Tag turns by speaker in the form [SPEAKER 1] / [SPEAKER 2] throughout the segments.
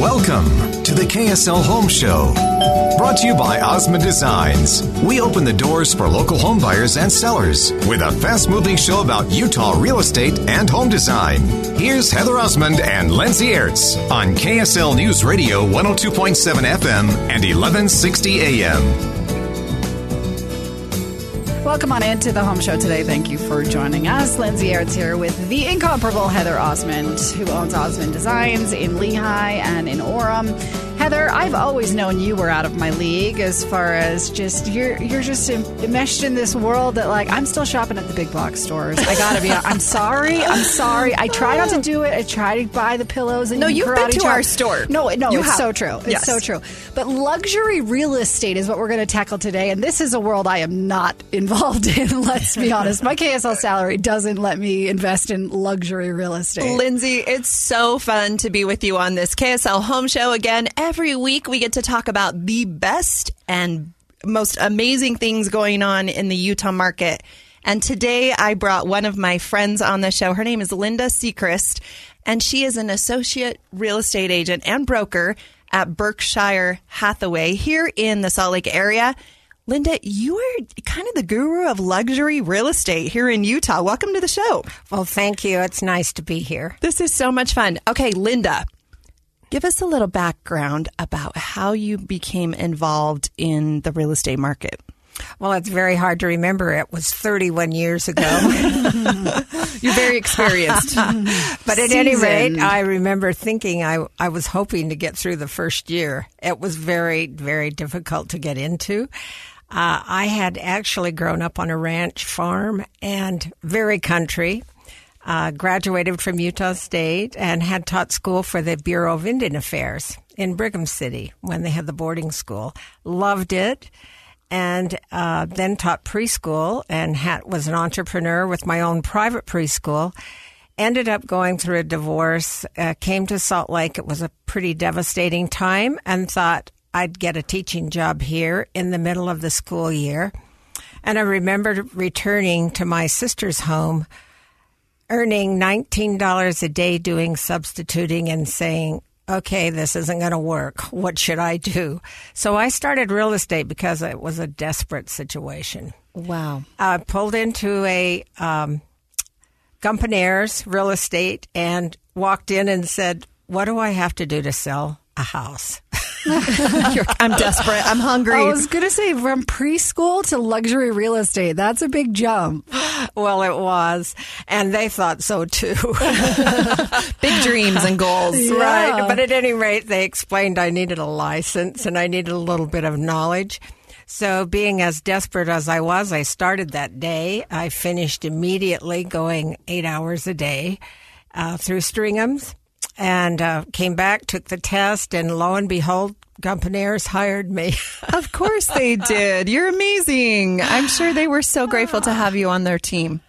[SPEAKER 1] Welcome to the KSL Home Show. Brought to you by Osmond Designs. We open the doors for local home buyers and sellers with a fast moving show about Utah real estate and home design. Here's Heather Osmond and Lindsay Aerts on KSL News Radio 102.7 FM and 1160 AM.
[SPEAKER 2] Welcome on into the home show today. Thank you for joining us. Lindsay Aerts here with the incomparable Heather Osmond, who owns Osmond Designs in Lehi and in Orem. Heather, I've always known you were out of my league as far as just you're you're just enmeshed in this world that like I'm still shopping at the big box stores. I gotta be. I'm sorry. I'm sorry. I try not to do it. I try to buy the pillows and
[SPEAKER 3] no. You've been to
[SPEAKER 2] chop.
[SPEAKER 3] our store.
[SPEAKER 2] No, no,
[SPEAKER 3] you
[SPEAKER 2] it's
[SPEAKER 3] have.
[SPEAKER 2] so true. It's
[SPEAKER 3] yes.
[SPEAKER 2] so true. But luxury real estate is what we're going to tackle today, and this is a world I am not involved in. Let's be honest. My KSL salary doesn't let me invest in luxury real estate.
[SPEAKER 3] Lindsay, it's so fun to be with you on this KSL Home Show again. Every week we get to talk about the best and most amazing things going on in the Utah market. And today I brought one of my friends on the show. Her name is Linda Sechrist, and she is an associate real estate agent and broker at Berkshire Hathaway here in the Salt Lake area. Linda, you are kind of the guru of luxury real estate here in Utah. Welcome to the show.
[SPEAKER 4] Well, thank you. It's nice to be here.
[SPEAKER 3] This is so much fun. Okay, Linda, give us a little background about how you became involved in the real estate market.
[SPEAKER 4] Well, it's very hard to remember. It was 31 years ago.
[SPEAKER 3] You're very experienced.
[SPEAKER 4] but at any rate, I remember thinking I, I was hoping to get through the first year. It was very, very difficult to get into. Uh, I had actually grown up on a ranch farm and very country. Uh, graduated from Utah State and had taught school for the Bureau of Indian Affairs in Brigham City when they had the boarding school. Loved it. And uh, then taught preschool and had, was an entrepreneur with my own private preschool. Ended up going through a divorce, uh, came to Salt Lake. It was a pretty devastating time and thought I'd get a teaching job here in the middle of the school year. And I remember returning to my sister's home earning $19 a day doing substituting and saying, okay, this isn't going to work. What should I do? So I started real estate because it was a desperate situation.
[SPEAKER 3] Wow.
[SPEAKER 4] I pulled into a um, Gump & Ayers real estate and walked in and said, what do I have to do to sell a house?
[SPEAKER 3] I'm desperate. I'm hungry.
[SPEAKER 2] I was going to say from preschool to luxury real estate. That's a big jump.
[SPEAKER 4] Well, it was. And they thought so too.
[SPEAKER 3] Big dreams and goals.
[SPEAKER 2] Yeah.
[SPEAKER 4] Right. But at any rate, they explained I needed a license and I needed a little bit of knowledge. So, being as desperate as I was, I started that day. I finished immediately going eight hours a day uh, through Stringham's and uh, came back, took the test, and lo and behold, Gump & Ayers hired me.
[SPEAKER 3] of course they did. You're amazing. I'm sure they were so grateful to have you on their team.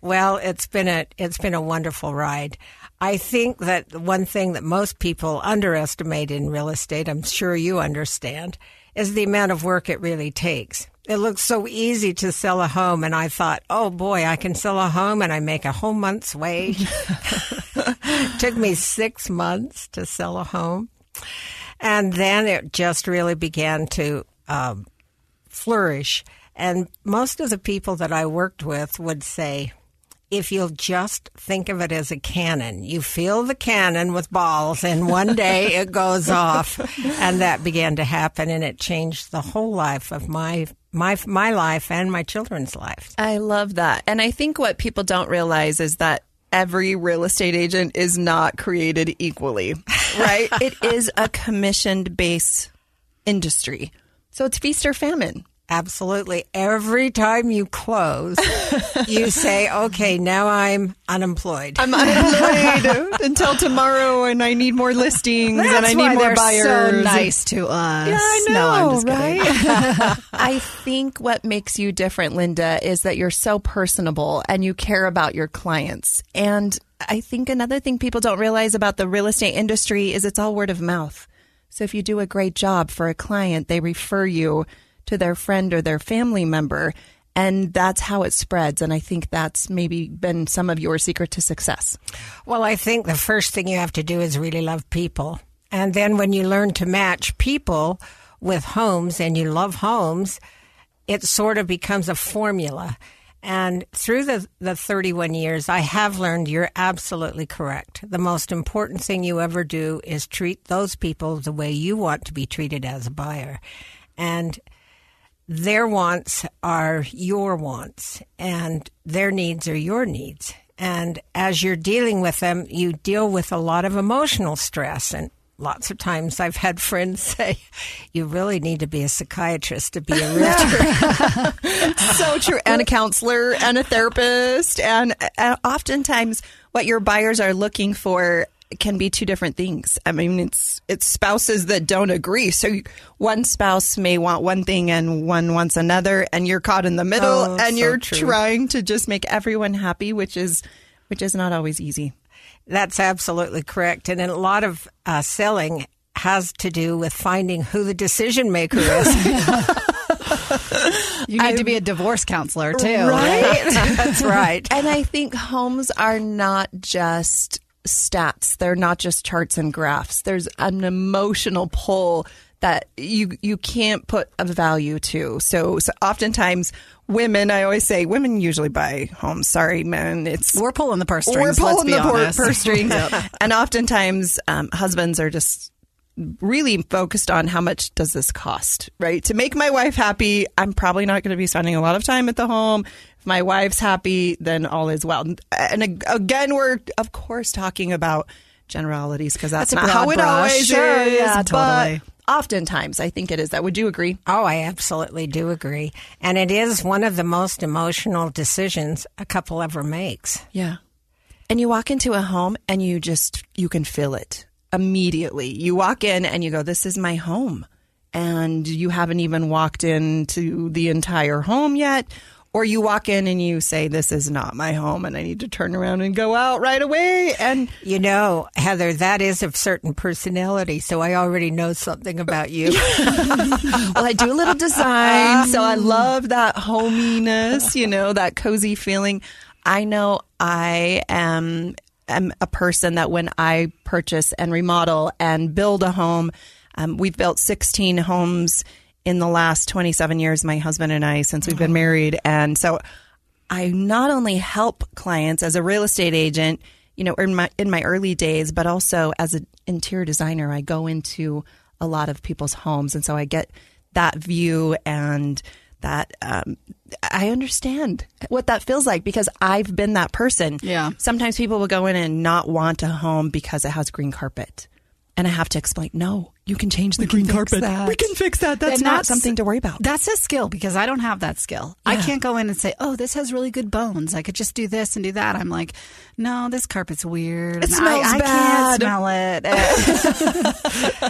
[SPEAKER 4] Well, it's been a it's been a wonderful ride. I think that one thing that most people underestimate in real estate, I'm sure you understand, is the amount of work it really takes. It looks so easy to sell a home, and I thought, oh boy, I can sell a home and I make a whole month's wage. Took me six months to sell a home. And then it just really began to um, flourish. And most of the people that I worked with would say, if you'll just think of it as a cannon. You fill the cannon with balls, and one day it goes off. And that began to happen, and it changed the whole life of my my my life and my children's life.
[SPEAKER 3] I love that. And I think what people don't realize is that every real estate agent is not created equally, right? it is a commissioned base industry. So it's feast or famine.
[SPEAKER 4] Absolutely. Every time you close, you say, okay, now I'm unemployed.
[SPEAKER 3] I'm unemployed until tomorrow and I need more listings
[SPEAKER 2] That's
[SPEAKER 3] and I need more buyers.
[SPEAKER 2] so nice to us.
[SPEAKER 3] Yeah, I know,
[SPEAKER 2] no, I'm just
[SPEAKER 3] right? I think what makes you different, Linda, is that you're so personable and you care about your clients. And I think another thing people don't realize about the real estate industry is it's all word of mouth. So if you do a great job for a client, they refer you to their friend or their family member. And that's how it spreads. And I think that's maybe been some of your secret to success.
[SPEAKER 4] Well, I think the first thing you have to do is really love people. And then when you learn to match people with homes and you love homes, it sort of becomes a formula. And through the, the 31 years, I have learned you're absolutely correct. The most important thing you ever do is treat those people the way you want to be treated as a buyer. And their wants are your wants, and their needs are your needs. And as you're dealing with them, you deal with a lot of emotional stress. And lots of times I've had friends say, you really need to be a psychiatrist to be a realtor.
[SPEAKER 3] so true. And a counselor and a therapist. And uh, oftentimes, what your buyers are looking for can be two different things. I mean, it's it's spouses that don't agree. So one spouse may want one thing and one wants another, and you're caught in the middle,
[SPEAKER 4] Oh,
[SPEAKER 3] and
[SPEAKER 4] so
[SPEAKER 3] you're
[SPEAKER 4] true.
[SPEAKER 3] trying to just make everyone happy, which is which is not always easy.
[SPEAKER 4] That's absolutely correct. And a lot of uh, selling has to do with finding who the decision maker is.
[SPEAKER 2] You need to be a divorce counselor too,
[SPEAKER 3] Right?
[SPEAKER 4] That's right.
[SPEAKER 3] And I think homes are not just stats. They're not just charts and graphs. There's an emotional pull that you you can't put a value to. So, so oftentimes women, I always say women usually buy homes. Sorry, men. It's
[SPEAKER 2] We're pulling the purse strings.
[SPEAKER 3] we're
[SPEAKER 2] let's
[SPEAKER 3] pulling
[SPEAKER 2] be
[SPEAKER 3] the
[SPEAKER 2] honest.
[SPEAKER 3] purse strings. And oftentimes um, husbands are just really focused on how much does this cost, right? To make my wife happy, I'm probably not going to be spending a lot of time at the home. My wife's happy, then all is well. And again, we're of course talking about generalities because that's,
[SPEAKER 2] That's
[SPEAKER 3] not how it
[SPEAKER 2] brush.
[SPEAKER 3] always
[SPEAKER 2] Sure,
[SPEAKER 3] is.
[SPEAKER 2] yeah, totally.
[SPEAKER 3] But oftentimes, I think it is that. Would you agree?
[SPEAKER 4] Oh, I absolutely do agree. And it is one of the most emotional decisions a couple ever makes.
[SPEAKER 3] Yeah. And you walk into a home and you just you can feel it immediately. You walk in and you go, "This is my home," and you haven't even walked into the entire home yet. Or you walk in and you say, "This is not my home," and I need to turn around and go out right away. And
[SPEAKER 4] You know, Heather, that is of certain personality, so I already know something about you.
[SPEAKER 3] well, I do a little design, so I love that hominess, you know, that cozy feeling. I know I am am a person that when I purchase and remodel and build a home, um, we've built 16 homes in the last 27 years, my husband and I, since we've been married. And so I not only help clients as a real estate agent, you know, in my in my early days, but also as an interior designer, I go into a lot of people's homes, and so I get that view and that um, I understand what that feels like because I've been that person.
[SPEAKER 2] Yeah.
[SPEAKER 3] Sometimes people will go in and not want a home because it has green carpet, and I have to explain, no, you can change the green carpet.
[SPEAKER 2] that.
[SPEAKER 3] We can fix that. That's
[SPEAKER 2] And
[SPEAKER 3] not something to worry about.
[SPEAKER 2] That's a skill because I don't have that skill. I can't go in and say, "Oh, this has really good bones. I could just do this and do that." I'm like, "No, this carpet's weird.
[SPEAKER 3] It
[SPEAKER 2] and
[SPEAKER 3] smells
[SPEAKER 2] I, I
[SPEAKER 3] bad."
[SPEAKER 2] can't smell it."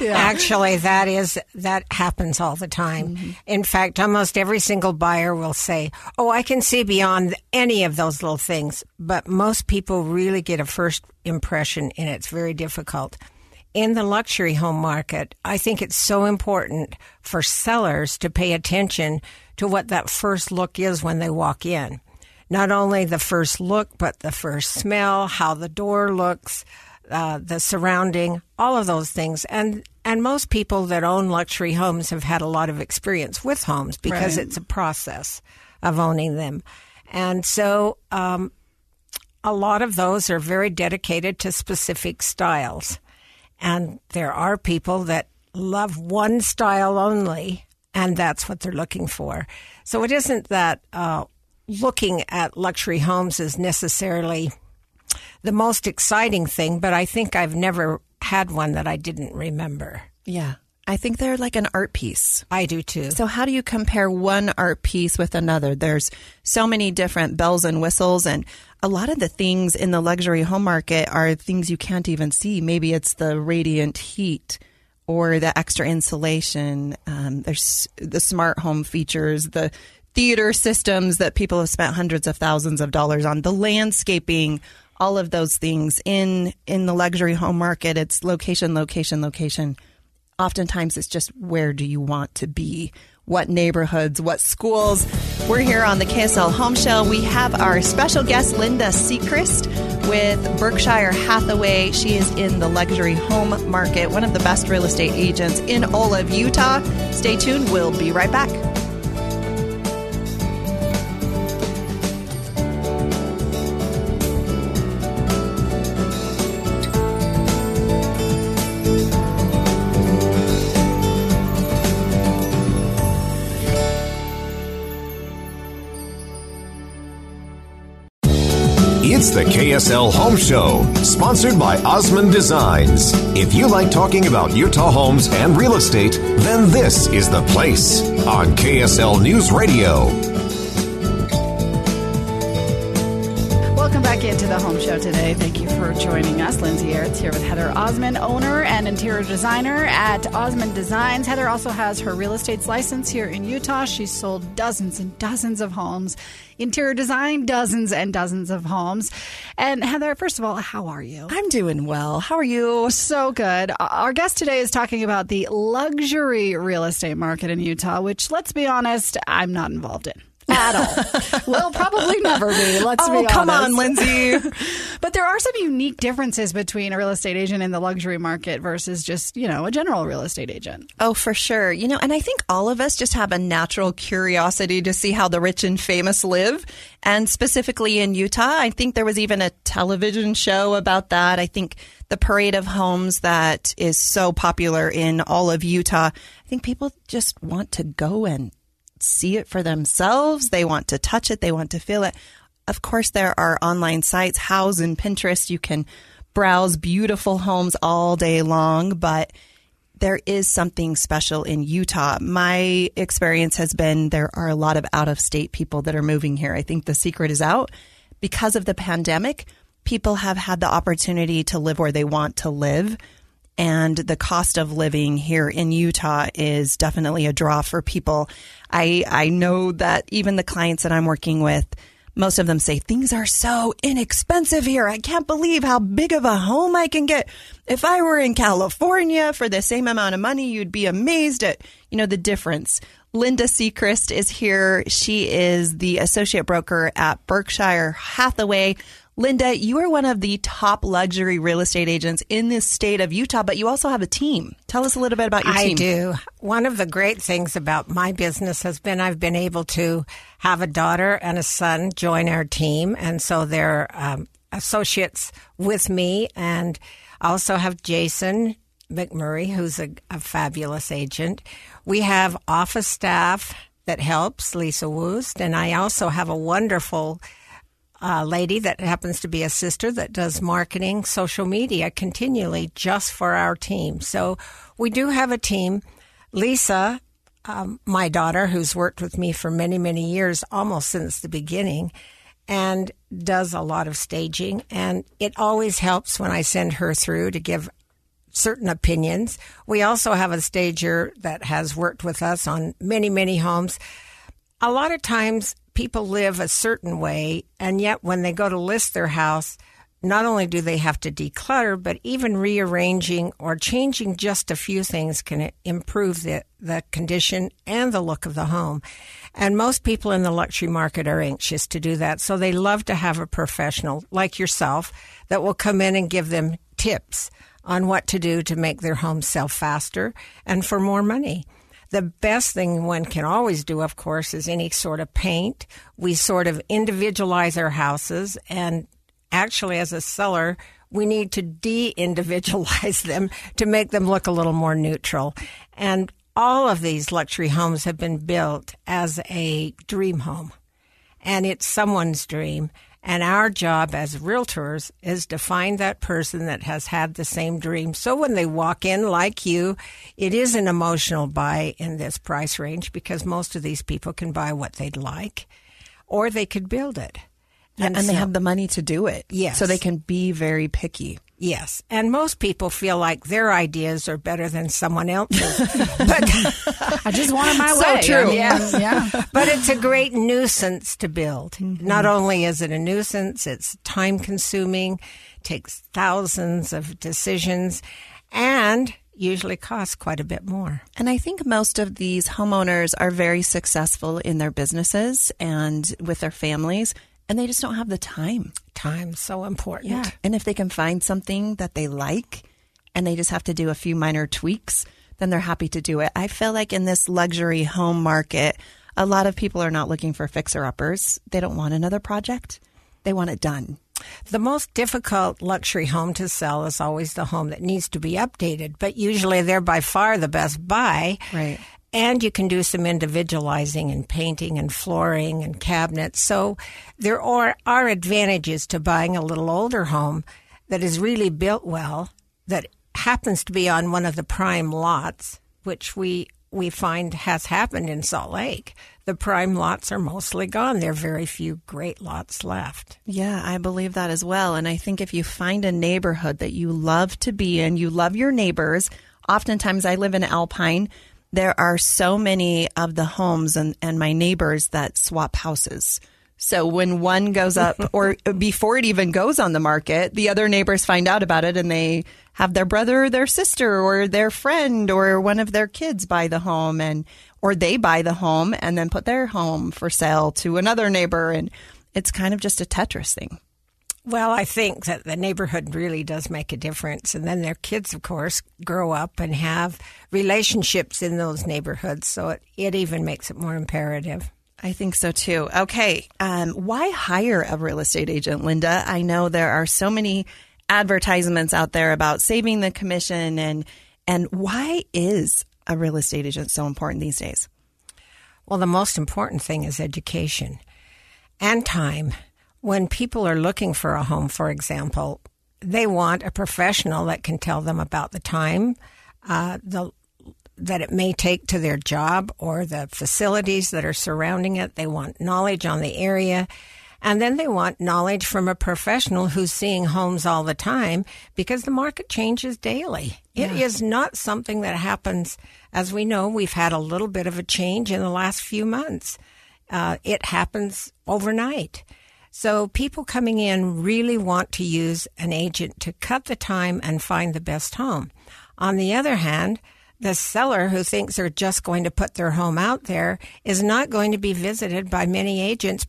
[SPEAKER 4] Actually, that is that happens all the time. Mm-hmm. In fact, almost every single buyer will say, "Oh, I can see beyond any of those little things." But most people really get a first impression, and it's very difficult. In the luxury home market, I think it's so important for sellers to pay attention to what that first look is when they walk in. Not only the first look, but the first smell, how the door looks, uh, the surrounding, all of those things. And and most people that own luxury homes have had a lot of experience with homes because
[SPEAKER 2] Right.
[SPEAKER 4] it's a process of owning them. And so um, a lot of those are very dedicated to specific styles. And there are people that love one style only, and that's what they're looking for. So it isn't that uh, looking at luxury homes is necessarily the most exciting thing, but I think I've never had one that I didn't remember.
[SPEAKER 3] Yeah. I think they're like an art piece.
[SPEAKER 4] I do too.
[SPEAKER 3] So, how do you compare one art piece with another? There's so many different bells and whistles, and a lot of the things in the luxury home market are things you can't even see. Maybe it's the radiant heat or the extra insulation. Um, there's the smart home features, the theater systems that people have spent hundreds of thousands of dollars on, the landscaping, all of those things in in the luxury home market. It's location, location, location oftentimes it's just where do you want to be? What neighborhoods, what schools? We're here on the KSL Home Show. We have our special guest, Linda Sechrist with Berkshire Hathaway. She is in the luxury home market, one of the best real estate agents in all of Utah. Stay tuned. We'll be right back.
[SPEAKER 1] The KSL Home Show, sponsored by Osmond Designs. If you like talking about Utah homes and real estate, then this is the place on KSL News Radio.
[SPEAKER 2] Back the home show today. Thank you for joining us. Lindsay Aerts here with Heather Osmond, owner and interior designer at Osmond Designs. Heather also has her real estate's license here in Utah. She's sold dozens and dozens of homes, interior design, dozens and dozens of homes. And Heather, first of all, how are you?
[SPEAKER 3] I'm doing well. How are you?
[SPEAKER 2] So good. Our guest today is talking about the luxury real estate market in Utah, which, let's be honest, I'm not involved in at all. will probably never be. Let's
[SPEAKER 3] oh,
[SPEAKER 2] be honest.
[SPEAKER 3] come on, Lindsay.
[SPEAKER 2] but there are some unique differences between a real estate agent in the luxury market versus just, you know, a general real estate agent.
[SPEAKER 3] Oh, for sure. You know, and I think all of us just have a natural curiosity to see how the rich and famous live. And specifically in Utah, I think there was even a television show about that. I think the parade of homes that is so popular in all of Utah. I think people just want to go and see it for themselves. They want to touch it. They want to feel it. Of course, there are online sites, Houzz and Pinterest. You can browse beautiful homes all day long, but there is something special in Utah. My experience has been there are a lot of out of state people that are moving here. I think the secret is out because of the pandemic. People have had the opportunity to live where they want to live and the cost of living here in Utah is definitely a draw for people. I I know that even the clients that I'm working with, most of them say things are so inexpensive here. I can't believe how big of a home I can get. If I were in California for the same amount of money, you'd be amazed at, you know, the difference. Linda Sechrist is here. She is the associate broker at Berkshire Hathaway. Linda, you are one of the top luxury real estate agents in this state of Utah, but you also have a team. Tell us a little bit about your
[SPEAKER 4] I
[SPEAKER 3] team.
[SPEAKER 4] I do. One of the great things about my business has been I've been able to have a daughter and a son join our team, and so they're um, associates with me. And I also have Jason McMurray, who's a, a fabulous agent. We have office staff that helps, Lisa Woost, and I also have a wonderful uh, lady that happens to be a sister that does marketing, social media continually just for our team. So we do have a team. Lisa, um, my daughter, who's worked with me for many, many years, almost since the beginning, and does a lot of staging. And it always helps when I send her through to give certain opinions. We also have a stager that has worked with us on many, many homes. A lot of times people live a certain way, and yet when they go to list their house, not only do they have to declutter, but even rearranging or changing just a few things can improve the, the condition and the look of the home. And most people in the luxury market are anxious to do that. So they love to have a professional like yourself that will come in and give them tips on what to do to make their home sell faster and for more money. The best thing one can always do, of course, is any sort of paint. We sort of individualize our houses and actually, as a seller, we need to de individualize them to make them look a little more neutral. And all of these luxury homes have been built as a dream home, and it's someone's dream. And our job as realtors is to find that person that has had the same dream. So when they walk in like you, it is an emotional buy in this price range because most of these people can buy what they'd like or they could build it.
[SPEAKER 3] And, and they have the money to do it.
[SPEAKER 4] Yes.
[SPEAKER 3] So they can be very picky.
[SPEAKER 4] Yes, and most people feel like their ideas are better than someone else's. but
[SPEAKER 2] I just wanted my
[SPEAKER 3] So
[SPEAKER 2] way.
[SPEAKER 3] true.
[SPEAKER 2] Yeah, yeah.
[SPEAKER 4] but it's a great nuisance to build.
[SPEAKER 3] Mm-hmm.
[SPEAKER 4] Not only is it a nuisance, it's time consuming, takes thousands of decisions, and usually costs quite a bit more.
[SPEAKER 3] And I think most of these homeowners are very successful in their businesses and with their families, and they just don't have the time.
[SPEAKER 4] Time's so important. Yeah.
[SPEAKER 3] And if they can find something that they like and they just have to do a few minor tweaks, then they're happy to do it. I feel like in this luxury home market, a lot of people are not looking for fixer uppers. They don't want another project, they want it done.
[SPEAKER 4] The most difficult luxury home to sell is always the home that needs to be updated, but usually they're by far the best buy.
[SPEAKER 3] Right.
[SPEAKER 4] And you can do some individualizing and painting and flooring and cabinets. So there are, are advantages to buying a little older home that is really built well, that happens to be on one of the prime lots, which we we find has happened in Salt Lake. The prime lots are mostly gone. There are very few great lots left.
[SPEAKER 3] Yeah, I believe that as well. And I think if you find a neighborhood that you love to be in, you love your neighbors. Oftentimes, I live in Alpine. There are so many of the homes and, and my neighbors that swap houses. So when one goes up, or before it even goes on the market, the other neighbors find out about it and they have their brother or their sister or their friend or one of their kids buy the home and or they buy the home and then put their home for sale to another neighbor and it's kind of just a Tetris thing.
[SPEAKER 4] Well, I think that the neighborhood really does make a difference. And then their kids, of course, grow up and have relationships in those neighborhoods. So it, it even makes it more imperative.
[SPEAKER 3] I think so too. Okay. Um, why hire a real estate agent, Linda? I know there are so many advertisements out there about saving the commission and and why is a real estate agent so important these days?
[SPEAKER 4] Well, the most important thing is education and time. When people are looking for a home, for example, they want a professional that can tell them about the time, uh, the that it may take to their job or the facilities that are surrounding it. They want knowledge on the area. And then they want knowledge from a professional who's seeing homes all the time because the market changes daily. It is not something that happens, as we know, we've had a little bit of a change in the last few months. Uh, it happens overnight. So people coming in really want to use an agent to cut the time and find the best home. On the other hand, the seller who thinks they're just going to put their home out there is not going to be visited by many agents,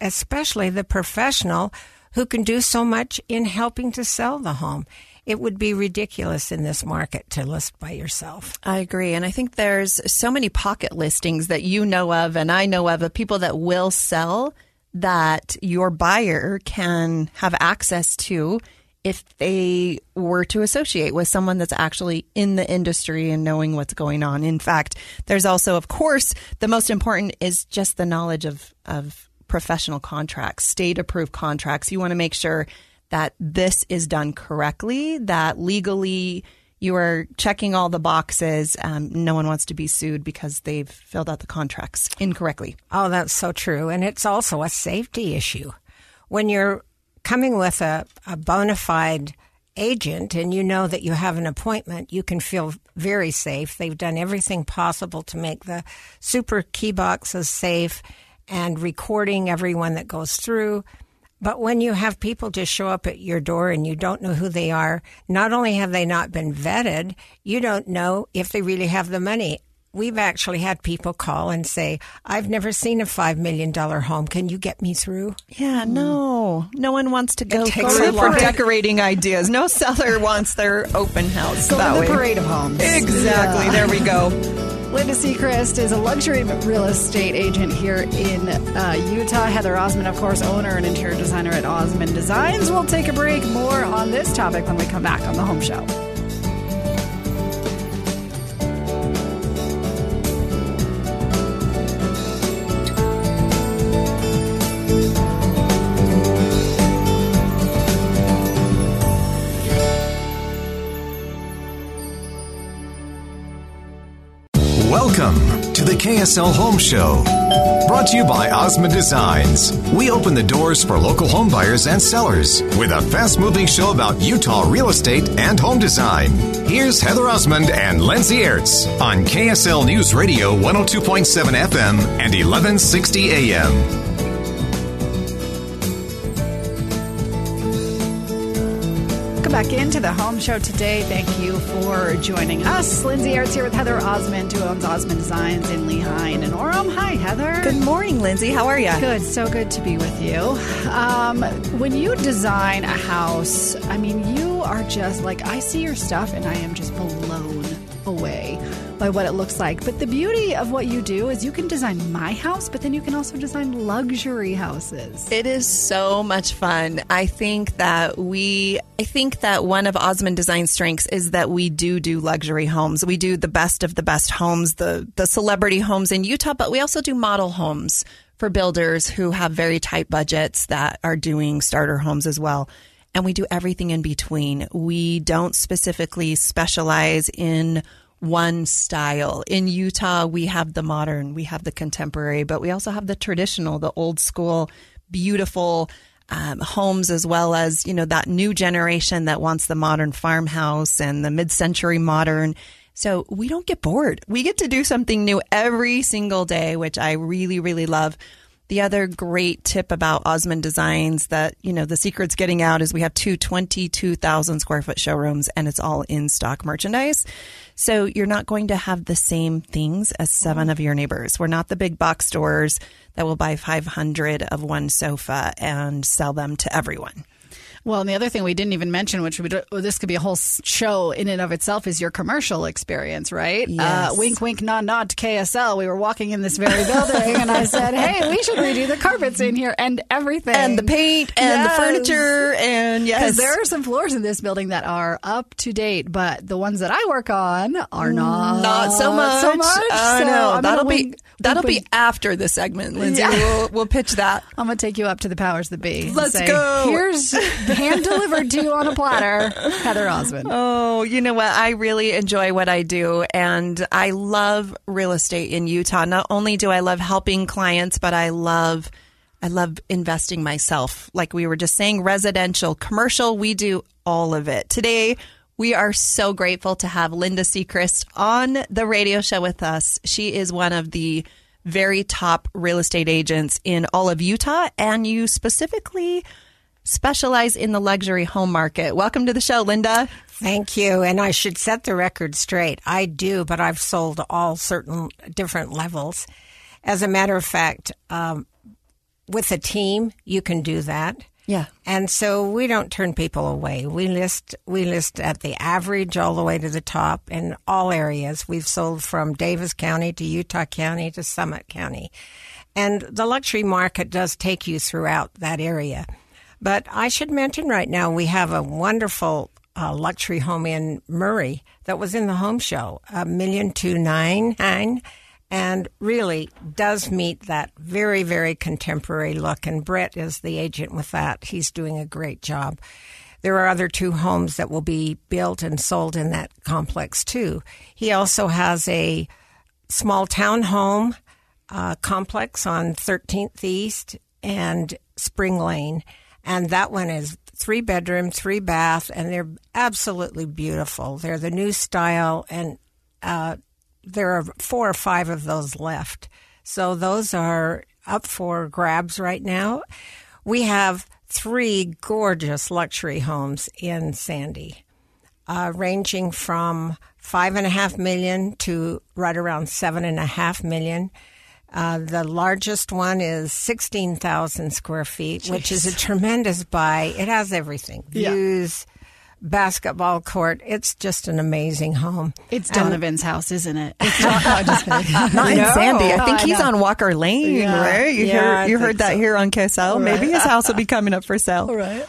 [SPEAKER 4] especially the professional who can do so much in helping to sell the home. It would be ridiculous in this market to list by yourself.
[SPEAKER 3] I agree. And I think there's so many pocket listings that you know of and I know of of people that will sell that your buyer can have access to if they were to associate with someone that's actually in the industry and knowing what's going on. In fact, there's also, of course, the most important is just the knowledge of, of professional contracts, state approved contracts. You want to make sure that this is done correctly, that legally you are checking all the boxes. Um, no one wants to be sued because they've filled out the contracts incorrectly.
[SPEAKER 4] Oh, that's so true. And it's also a safety issue. When you're coming with a, a bona fide agent and you know that you have an appointment, you can feel very safe. They've done everything possible to make the Supra key boxes safe and recording everyone that goes through. But when you have people just show up at your door and you don't know who they are, not only have they not been vetted, you don't know if they really have the money. We've actually had people call and say, I've never seen a $5 million home. Can you get me through?
[SPEAKER 3] Yeah, hmm. no. No one wants to go
[SPEAKER 4] takes
[SPEAKER 3] through
[SPEAKER 4] a
[SPEAKER 3] for decorating ideas. No seller wants their open house
[SPEAKER 2] Go
[SPEAKER 3] that
[SPEAKER 2] to the
[SPEAKER 3] way.
[SPEAKER 2] parade of homes.
[SPEAKER 3] Exactly. There we go.
[SPEAKER 2] Linda Sechrist is a luxury real estate agent here in uh, Utah. Heather Osmond, of course, owner and interior designer at Osmond Designs. We'll take a break. More on this topic when we come back on the Home Show.
[SPEAKER 1] KSL Home Show. Brought to you by Osmond Designs. We open the doors for local home buyers and sellers with a fast moving show about Utah real estate and home design. Here's Heather Osmond and Lindsay Aerts on KSL News Radio 102.7 FM and 1160 AM.
[SPEAKER 2] Back into the home show today. Thank you for joining us. Lindsay Aerts here with Heather Osmond, who owns Osmond Designs in Lehi and in Orem. Hi, Heather.
[SPEAKER 3] Good morning, Lindsay. How are you?
[SPEAKER 2] Good. So good to be with you. Um, when you design a house, I mean, you are just like, I see your stuff and I am just blown by what it looks like. But the beauty of what you do is you can design my house, but then you can also design luxury houses.
[SPEAKER 3] It is so much fun. I think that we, I think that one of Osmond Design's strengths is that we do do luxury homes. We do the best of the best homes, the the celebrity homes in Utah, but we also do model homes for builders who have very tight budgets that are doing starter homes as well. And we do everything in between. We don't specifically specialize in one style. In Utah, we have the modern, we have the contemporary, but we also have the traditional, the old school, beautiful um, homes, as well as, you know, that new generation that wants the modern farmhouse and the mid century modern. So we don't get bored. We get to do something new every single day, which I really, really love. The other great tip about Osmond Designs that, you know, the secret's getting out is we have two 22,000 square foot showrooms and it's all in stock merchandise. So you're not going to have the same things as seven of your neighbors. We're not the big box stores that will buy 500 of one sofa and sell them to everyone.
[SPEAKER 2] Well, and the other thing we didn't even mention, which we well, this could be a whole show in and of itself, is your commercial experience, right?
[SPEAKER 3] Yes.
[SPEAKER 2] Uh, wink, wink, nod, nod to KSL. We were walking in this very building, and I said, "Hey, we should redo the carpets in here and everything,
[SPEAKER 3] and the paint and yes. the furniture, and yes,
[SPEAKER 2] because there are some floors in this building that are up to date, but the ones that I work on are not
[SPEAKER 3] not so much.
[SPEAKER 2] So much.
[SPEAKER 3] I
[SPEAKER 2] so
[SPEAKER 3] know that'll be wink, that'll wink, be after the segment, Lindsay. Yeah. We'll, we'll pitch that.
[SPEAKER 2] I'm gonna take you up to the powers that be.
[SPEAKER 3] Let's
[SPEAKER 2] say,
[SPEAKER 3] go.
[SPEAKER 2] Here's hand delivered to you on a platter, Heather Osmond.
[SPEAKER 3] Oh, you know what? I really enjoy what I do, and I love real estate in Utah. Not only do I love helping clients, but I love. I love investing myself. Like we were just saying, residential, commercial, we do all of it. Today, we are so grateful to have Linda Sechrist on the radio show with us. She is one of the very top real estate agents in all of Utah, and you specifically specialize in the luxury home market. Welcome to the show, Linda.
[SPEAKER 4] Thank you. And I should set the record straight. I do, but I've sold all certain different levels. As a matter of fact, um, with a team, you can do that.
[SPEAKER 3] Yeah.
[SPEAKER 4] And so we don't turn people away. We list we list at the average all the way to the top in all areas. We've sold from Davis County to Utah County to Summit County. And the luxury market does take you throughout that area. But I should mention right now we have a wonderful uh, luxury home in Murray that was in the home show, a million two nine nine, and really does meet that very very contemporary look. And Brett is the agent with that; he's doing a great job. There are other two homes that will be built and sold in that complex too. He also has a small town home uh, complex on 13th East and Spring Lane and that one is three bedroom, three bath, and they're absolutely beautiful. They're the new style, and uh, there are four or five of those left. So those are up for grabs right now. We have three gorgeous luxury homes in Sandy, uh, ranging from five and a half million to right around seven and a half million. Uh, the largest one is 16,000 square feet, Jeez. which is a tremendous buy. It has everything views, basketball court. It's just an amazing home.
[SPEAKER 2] It's Donovan's and, house, isn't it? It's not, no, just
[SPEAKER 3] Not in no. Sandy. I think he's on Walker Lane, yeah. right? You, yeah, heard, you heard that so. here on KSL. Right. Maybe his house will be coming up for sale.
[SPEAKER 4] Right.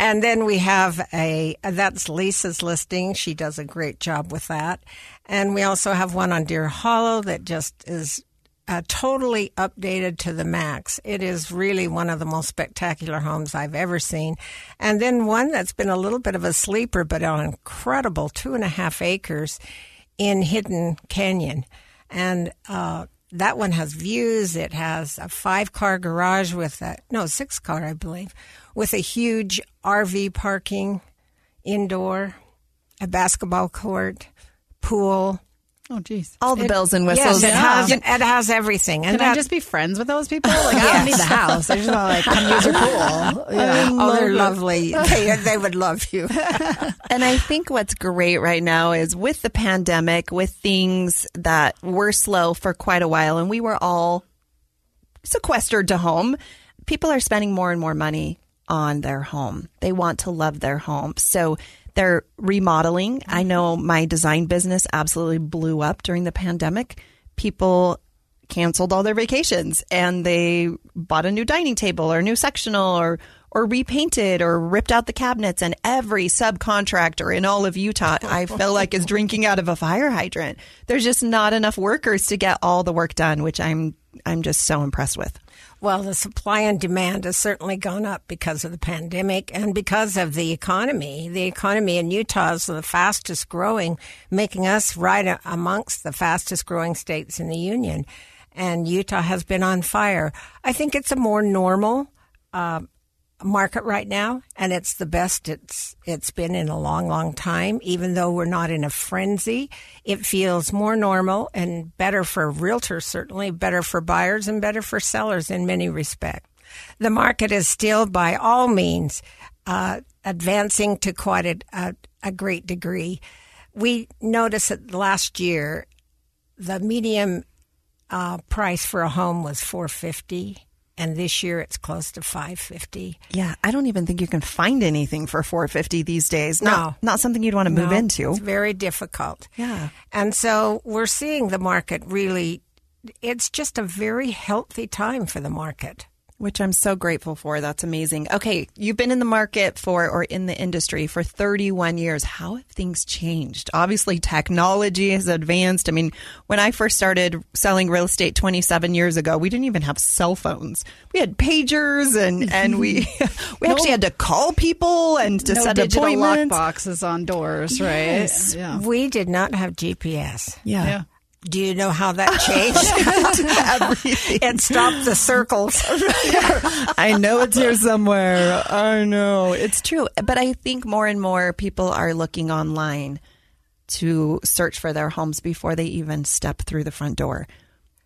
[SPEAKER 4] And then we have a that's Lisa's listing. She does a great job with that. And we also have one on Deer Hollow that just is uh, totally updated to the max. It is really one of the most spectacular homes I've ever seen. And then one that's been a little bit of a sleeper, but on incredible two and a half acres in Hidden Canyon. And uh, that one has views. It has a five car garage with a, no, six car, I believe, with a huge RV parking indoor, a basketball court, pool,
[SPEAKER 2] Oh, geez.
[SPEAKER 3] All the it, bells and whistles.
[SPEAKER 4] Yes, it, has, it has everything.
[SPEAKER 2] And Can that, I just be friends with those people? Like, I don't need the house. They're just like, come use your pool.
[SPEAKER 4] Yeah. Oh, they're lovely. They, they would love you.
[SPEAKER 3] and I think what's great right now is with the pandemic, with things that were slow for quite a while, and we were all sequestered to home, people are spending more and more money on their home. They want to love their home. So they're remodeling. I know my design business absolutely blew up during the pandemic. People canceled all their vacations and they bought a new dining table or a new sectional or or repainted or ripped out the cabinets and every subcontractor in all of Utah I feel like is drinking out of a fire hydrant. There's just not enough workers to get all the work done, which I'm I'm just so impressed with.
[SPEAKER 4] Well, the supply and demand has certainly gone up because of the pandemic and because of the economy. The economy in Utah is the fastest growing, making us right amongst the fastest growing states in the union. And Utah has been on fire. I think it's a more normal uh, market right now, and it's the best it's it's been in a long, long time. Even though we're not in a frenzy, it feels more normal and better for realtors, certainly better for buyers and better for sellers in many respects. The market is still, by all means, uh, advancing to quite a, a, great degree. We noticed that last year, the medium uh, price for a home was four fifty and this year it's close to 550
[SPEAKER 3] yeah i don't even think you can find anything for 450 these days. No. not, not something you'd want to move
[SPEAKER 4] no,
[SPEAKER 3] into.
[SPEAKER 4] it's very difficult.
[SPEAKER 3] Yeah.
[SPEAKER 4] And so we're seeing the market really it's just a very healthy time for the market
[SPEAKER 3] which I'm so grateful for. That's amazing. Okay, you've been in the market for or in the industry for 31 years. How have things changed? Obviously, technology has advanced. I mean, when I first started selling real estate 27 years ago, we didn't even have cell phones. We had pagers and and we we actually had to call people and to
[SPEAKER 2] no
[SPEAKER 3] set
[SPEAKER 2] digital
[SPEAKER 3] appointments.
[SPEAKER 2] lock boxes on doors, right?
[SPEAKER 4] Yes. Yeah. We did not have GPS.
[SPEAKER 3] yeah. yeah.
[SPEAKER 4] Do you know how that changed? it stopped the circles.
[SPEAKER 3] I know it's here somewhere. I know. It's true. But I think more and more people are looking online to search for their homes before they even step through the front door.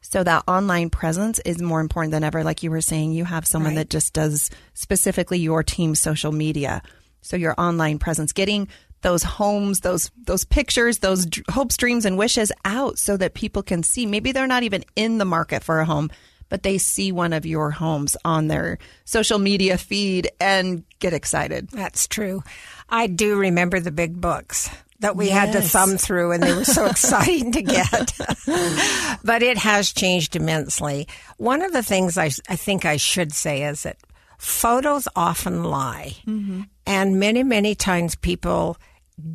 [SPEAKER 3] So that online presence is more important than ever. Like you were saying, you have someone right. that just does specifically your team's social media. So your online presence, getting those homes, those those pictures, those hopes, dreams, and wishes out so that people can see. Maybe they're not even in the market for a home, but they see one of your homes on their social media feed and get excited.
[SPEAKER 4] That's true. I do remember the big books that we yes. had to thumb through and they were so exciting to get. but it has changed immensely. One of the things I, I think I should say is that photos often lie. Mm-hmm. And many, many times people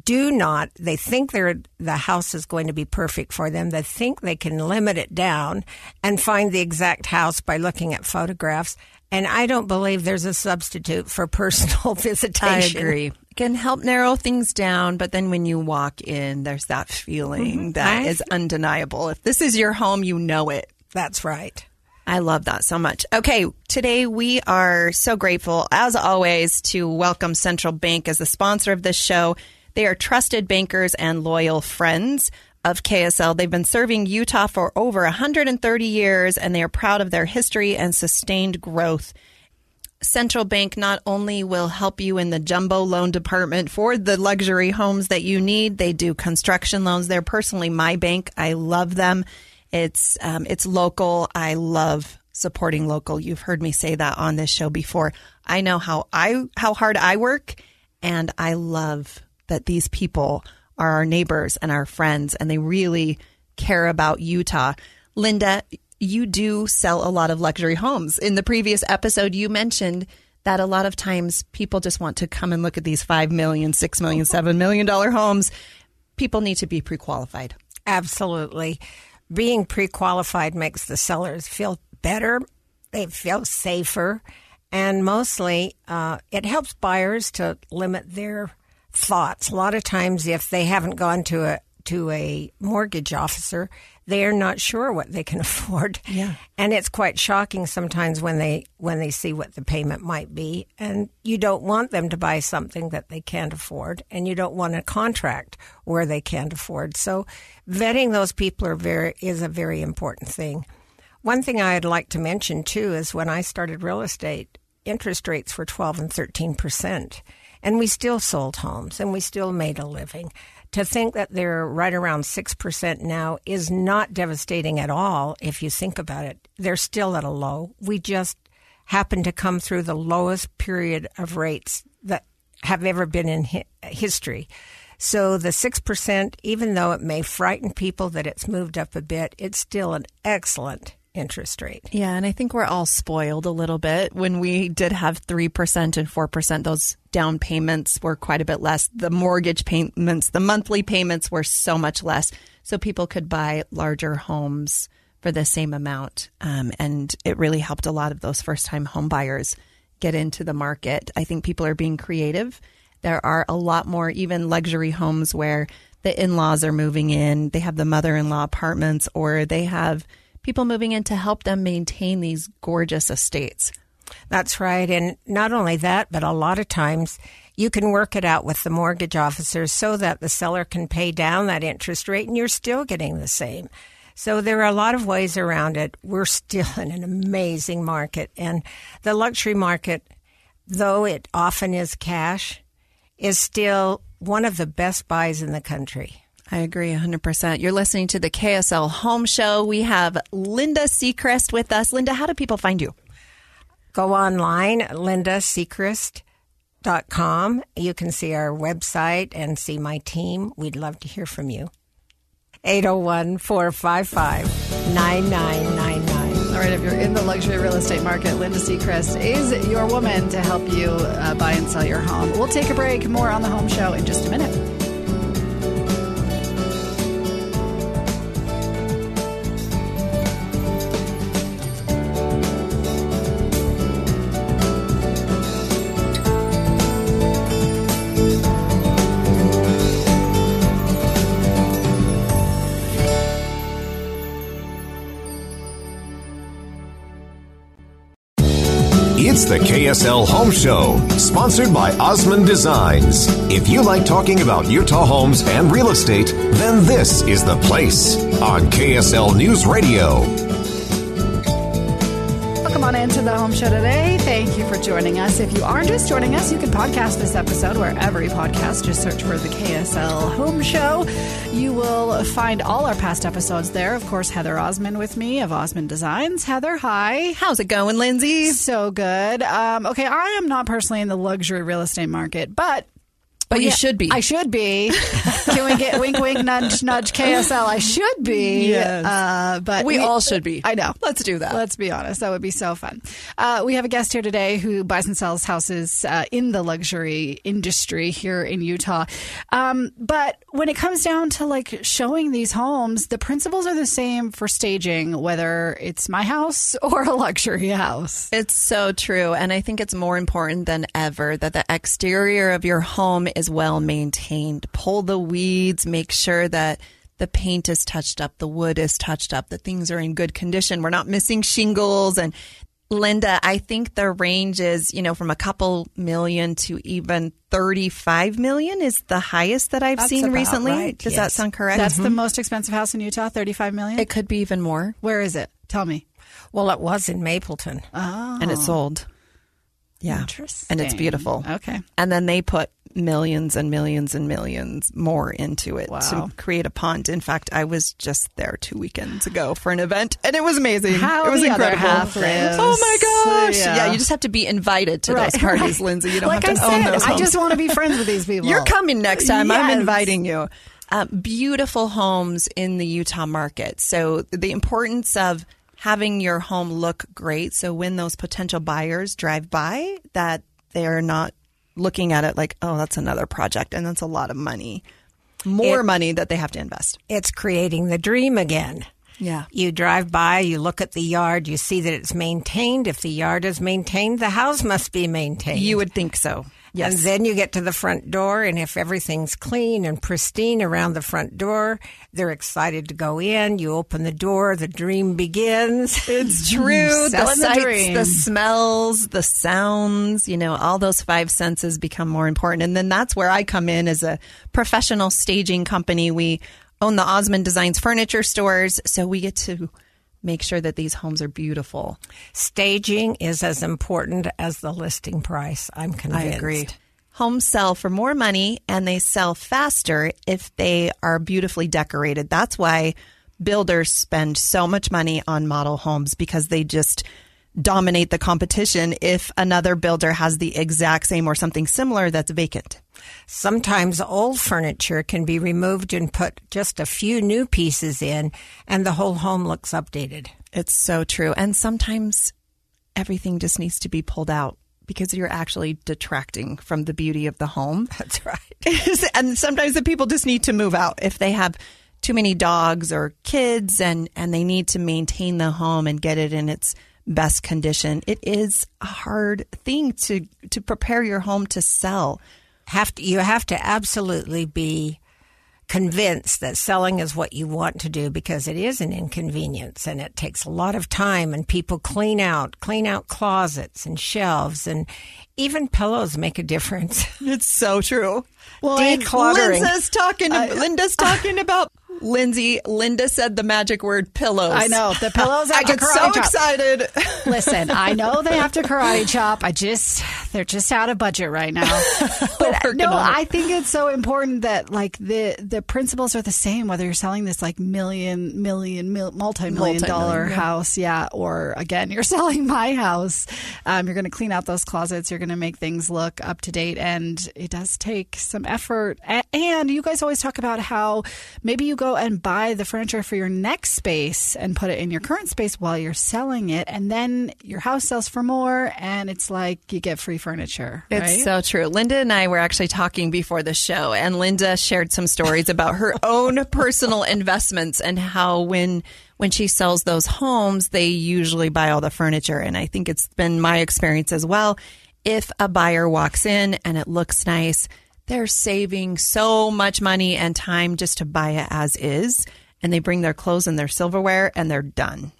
[SPEAKER 4] do not they think they're the house is going to be perfect for them. They think they can limit it down and find the exact house by looking at photographs. And i don't believe there's a substitute for personal visitation.
[SPEAKER 3] i agree can help narrow things down but then when you walk in there's that feeling mm-hmm. that I, is undeniable. If this is your home you know it.
[SPEAKER 4] That's right.
[SPEAKER 3] I love that so much. Okay, today we are so grateful, as always, to welcome Central Bank as the sponsor of this show. They are trusted bankers and loyal friends of KSL. They've been serving Utah for over 130 years and they are proud of their history and sustained growth. Central Bank not only will help you in the jumbo loan department for the luxury homes that you need, they do construction loans. They're personally my bank. I love them. It's um, it's local. I love supporting local. You've heard me say that on this show before. I know how I how hard I work And I love that these people are our neighbors and our friends, and they really care about Utah. Linda, you do sell a lot of luxury homes. In the previous episode, you mentioned that a lot of times people just want to come and look at these five million, six million, seven million dollar homes. People need to be pre qualified.
[SPEAKER 4] Absolutely. Being pre qualified makes the sellers feel better, they feel safer, and mostly uh, it helps buyers to limit their thoughts. A lot of times, if they haven't gone to a to a mortgage officer, they're not sure what they can afford.
[SPEAKER 3] Yeah.
[SPEAKER 4] And it's quite shocking sometimes when they when they see what the payment might be and you don't want them to buy something that they can't afford and you don't want a contract where they can't afford. So vetting those people are very is a very important thing. One thing I'd like to mention too is when I started real estate, interest rates were 12 and 13%. And we still sold homes and we still made a living. To think that they're right around 6% now is not devastating at all if you think about it. They're still at a low. We just happened to come through the lowest period of rates that have ever been in hi- history. So the 6%, even though it may frighten people that it's moved up a bit, it's still an excellent interest rate.
[SPEAKER 3] Yeah, and I think we're all spoiled a little bit. When we did have 3% and 4%, those down payments were quite a bit less. The mortgage payments, the monthly payments were so much less. So people could buy larger homes for the same amount. Um, and it really helped a lot of those first time home buyers get into the market. I think people are being creative. There are a lot more, even luxury homes where the in laws are moving in, they have the mother in law apartments, or they have people moving in to help them maintain these gorgeous estates.
[SPEAKER 4] That's right. And not only that, but a lot of times you can work it out with the mortgage officers so that the seller can pay down that interest rate and you're still getting the same. So there are a lot of ways around it. We're still in an amazing market. And the luxury market, though it often is cash, is still one of the best buys in the country.
[SPEAKER 3] I agree 100%. You're listening to the KSL Home Show. We have Linda Seacrest with us. Linda, how do people find you?
[SPEAKER 4] Go online, lindasechrist.com. You can see our website and see my team. We'd love to hear from you. 801 455 9999.
[SPEAKER 2] All right, if you're in the luxury real estate market, Linda Seacrest is your woman to help you uh, buy and sell your home. We'll take a break. More on the home show in just a minute.
[SPEAKER 1] The KSL Home Show, sponsored by Osmond Designs. If you like talking about Utah homes and real estate, then this is the place on KSL News Radio.
[SPEAKER 2] Welcome on into the home show today. Thank you for joining us. If you are just joining us, you can podcast this episode wherever you podcast. Just search for the KSL Home Show. You will find all our past episodes there. Of course, Heather Osmond with me of Osmond Designs. Heather, hi.
[SPEAKER 3] How's it going, Lindsay?
[SPEAKER 2] So good. Um, okay, I am not personally in the luxury real estate market, but
[SPEAKER 3] But you
[SPEAKER 2] yeah,
[SPEAKER 3] should be.
[SPEAKER 2] I should be. Can we get wink, wink, nudge, nudge, KSL? I should be.
[SPEAKER 3] Yes.
[SPEAKER 2] Uh, but
[SPEAKER 3] We all should be.
[SPEAKER 2] I know.
[SPEAKER 3] Let's do that.
[SPEAKER 2] Let's be honest. That would be so fun. Uh, we have a guest here today who buys and sells houses uh, in the luxury industry here in Utah. Um, but when it comes down to like showing these homes, the principles are the same for staging, whether it's my house or a luxury house.
[SPEAKER 3] It's so true. And I think it's more important than ever that the exterior of your home is well maintained. Pull the weeds, make sure that the paint is touched up, the wood is touched up, that things are in good condition. We're not missing shingles. And Linda, I think the range is, you know, from a couple million to even 35 million is the highest that I've
[SPEAKER 4] That's
[SPEAKER 3] seen recently.
[SPEAKER 4] right,
[SPEAKER 3] Does that sound correct?
[SPEAKER 2] That's the mm-hmm. most expensive house in Utah, 35 million.
[SPEAKER 3] it could be even more.
[SPEAKER 2] Where is it? Tell me.
[SPEAKER 4] Well, it was in Mapleton.
[SPEAKER 2] Oh.
[SPEAKER 3] And it sold. Yeah.
[SPEAKER 2] Interesting.
[SPEAKER 3] And it's beautiful.
[SPEAKER 2] Okay.
[SPEAKER 3] And then they put millions and millions and millions more into it
[SPEAKER 2] Wow.
[SPEAKER 3] to create a pond. In fact, I was just there two weekends ago for an event, and it was amazing.
[SPEAKER 2] How
[SPEAKER 3] it was
[SPEAKER 2] the other
[SPEAKER 3] incredible. Oh my gosh!
[SPEAKER 2] Yeah.
[SPEAKER 3] Yeah. you just have to be invited to
[SPEAKER 2] Right,
[SPEAKER 3] those parties,
[SPEAKER 2] right.
[SPEAKER 3] Lindsay. You don't
[SPEAKER 2] like
[SPEAKER 3] have to
[SPEAKER 2] I
[SPEAKER 3] own
[SPEAKER 2] said,
[SPEAKER 3] those.
[SPEAKER 2] I
[SPEAKER 3] homes.
[SPEAKER 2] just want to be friends with these people.
[SPEAKER 3] You're coming next time. I'm inviting you. Uh, beautiful homes in the Utah market. So the importance of having your home look great. So when those potential buyers drive by, that they're not looking at it like, oh, that's another project, and that's a lot of money, more
[SPEAKER 4] It-
[SPEAKER 3] money that they have to invest.
[SPEAKER 4] It's creating the dream again.
[SPEAKER 3] Yeah.
[SPEAKER 4] You drive by, you look at the yard, you see that it's maintained. If the yard is maintained, the house must be maintained.
[SPEAKER 3] You would think so. Yes.
[SPEAKER 4] And then you get to the front door, and if everything's clean and pristine around the front door, they're excited to go in. You open the door, the dream begins.
[SPEAKER 3] It's true. the sights,
[SPEAKER 2] dream.
[SPEAKER 3] the smells, the sounds, you know, all those five senses become more important. And then that's where I come in as a professional staging company. We own the Osmond Designs furniture stores, so we get to make sure that these homes are beautiful.
[SPEAKER 4] Staging is as important as the listing price. I'm convinced. I agree.
[SPEAKER 3] Homes sell for more money and they sell faster if they are beautifully decorated. That's why builders spend so much money on model homes because they just dominate the competition if another builder has the exact same or something similar that's vacant.
[SPEAKER 4] Sometimes old furniture can be removed and put just a few new pieces in, and the whole home looks updated.
[SPEAKER 3] It's so true. And sometimes everything just needs to be pulled out because you're actually detracting from the beauty of the home.
[SPEAKER 4] That's right.
[SPEAKER 3] and sometimes the people just need to move out if they have too many dogs or kids and and they need to maintain the home and get it in its best condition. It is a hard thing to to prepare your home to sell.
[SPEAKER 4] Have to, you have to absolutely be convinced that selling is what you want to do because it is an inconvenience and it takes a lot of time and people clean out clean out closets and shelves and even pillows make a difference.
[SPEAKER 3] It's so true.
[SPEAKER 4] Well, decluttering.
[SPEAKER 3] Linda's talking. Linda's talking about Lindsay. Linda said the magic word pillows.
[SPEAKER 2] I know the pillows.
[SPEAKER 3] I get so
[SPEAKER 2] chop.
[SPEAKER 3] excited.
[SPEAKER 2] Listen, I know they have to karate chop. I just they're just out of budget right now. But no. I think it's so important that like the the principles are the same whether you're selling this like million million mil, multi-million dollar
[SPEAKER 3] Multi-million, yeah.
[SPEAKER 2] house, yeah, or again you're selling my house. Um, you're going to clean out those closets. You're going to make things look up to date, and it does take some effort. And you guys always talk about how maybe you go and buy the furniture for your next space and put it in your current space while you're selling it, and then your house sells for more, and it's like you get free furniture.
[SPEAKER 3] It's
[SPEAKER 2] right?
[SPEAKER 3] so true. Linda and I were actually talking before the show, and Linda shared some stories about her own personal investments and how when when she sells those homes, they usually buy all the furniture. And I think it's been my experience as well. If a buyer walks in and it looks nice, they're saving so much money and time just to buy it as is. And they bring their clothes and their silverware and they're done.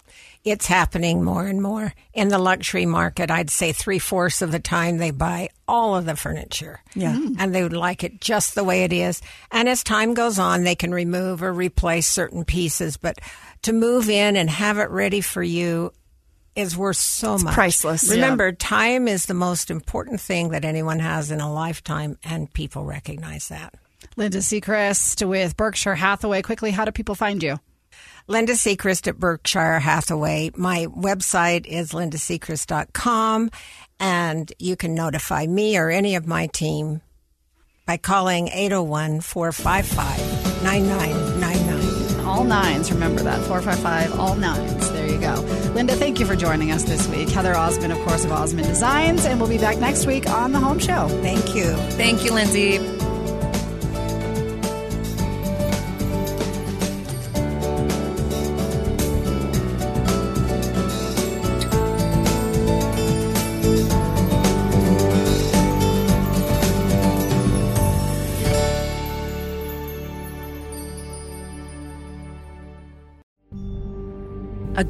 [SPEAKER 4] It's happening more and more in the luxury market. I'd say three fourths of the time they buy all of the furniture.
[SPEAKER 3] Yeah. Mm.
[SPEAKER 4] And they would like it just the way it is. And as time goes on, they can remove or replace certain pieces. But to move in and have it ready for you is worth so much.
[SPEAKER 3] priceless.
[SPEAKER 4] Remember, time is the most important thing that anyone has in a lifetime, and people recognize that.
[SPEAKER 2] Linda Seacrest with Berkshire Hathaway. Quickly, how do people find you?
[SPEAKER 4] Linda Seacrest at Berkshire Hathaway. My website is lindaseacrest.com, and you can notify me or any of my team by calling 801 455 9999.
[SPEAKER 2] All nines. Remember that. 455, all nines. There you go. Linda, thank you for joining us this week. Heather Osmond, of course, of Osmond Designs. And we'll be back next week on The Home Show.
[SPEAKER 4] Thank you.
[SPEAKER 3] Thank you, Lindsay.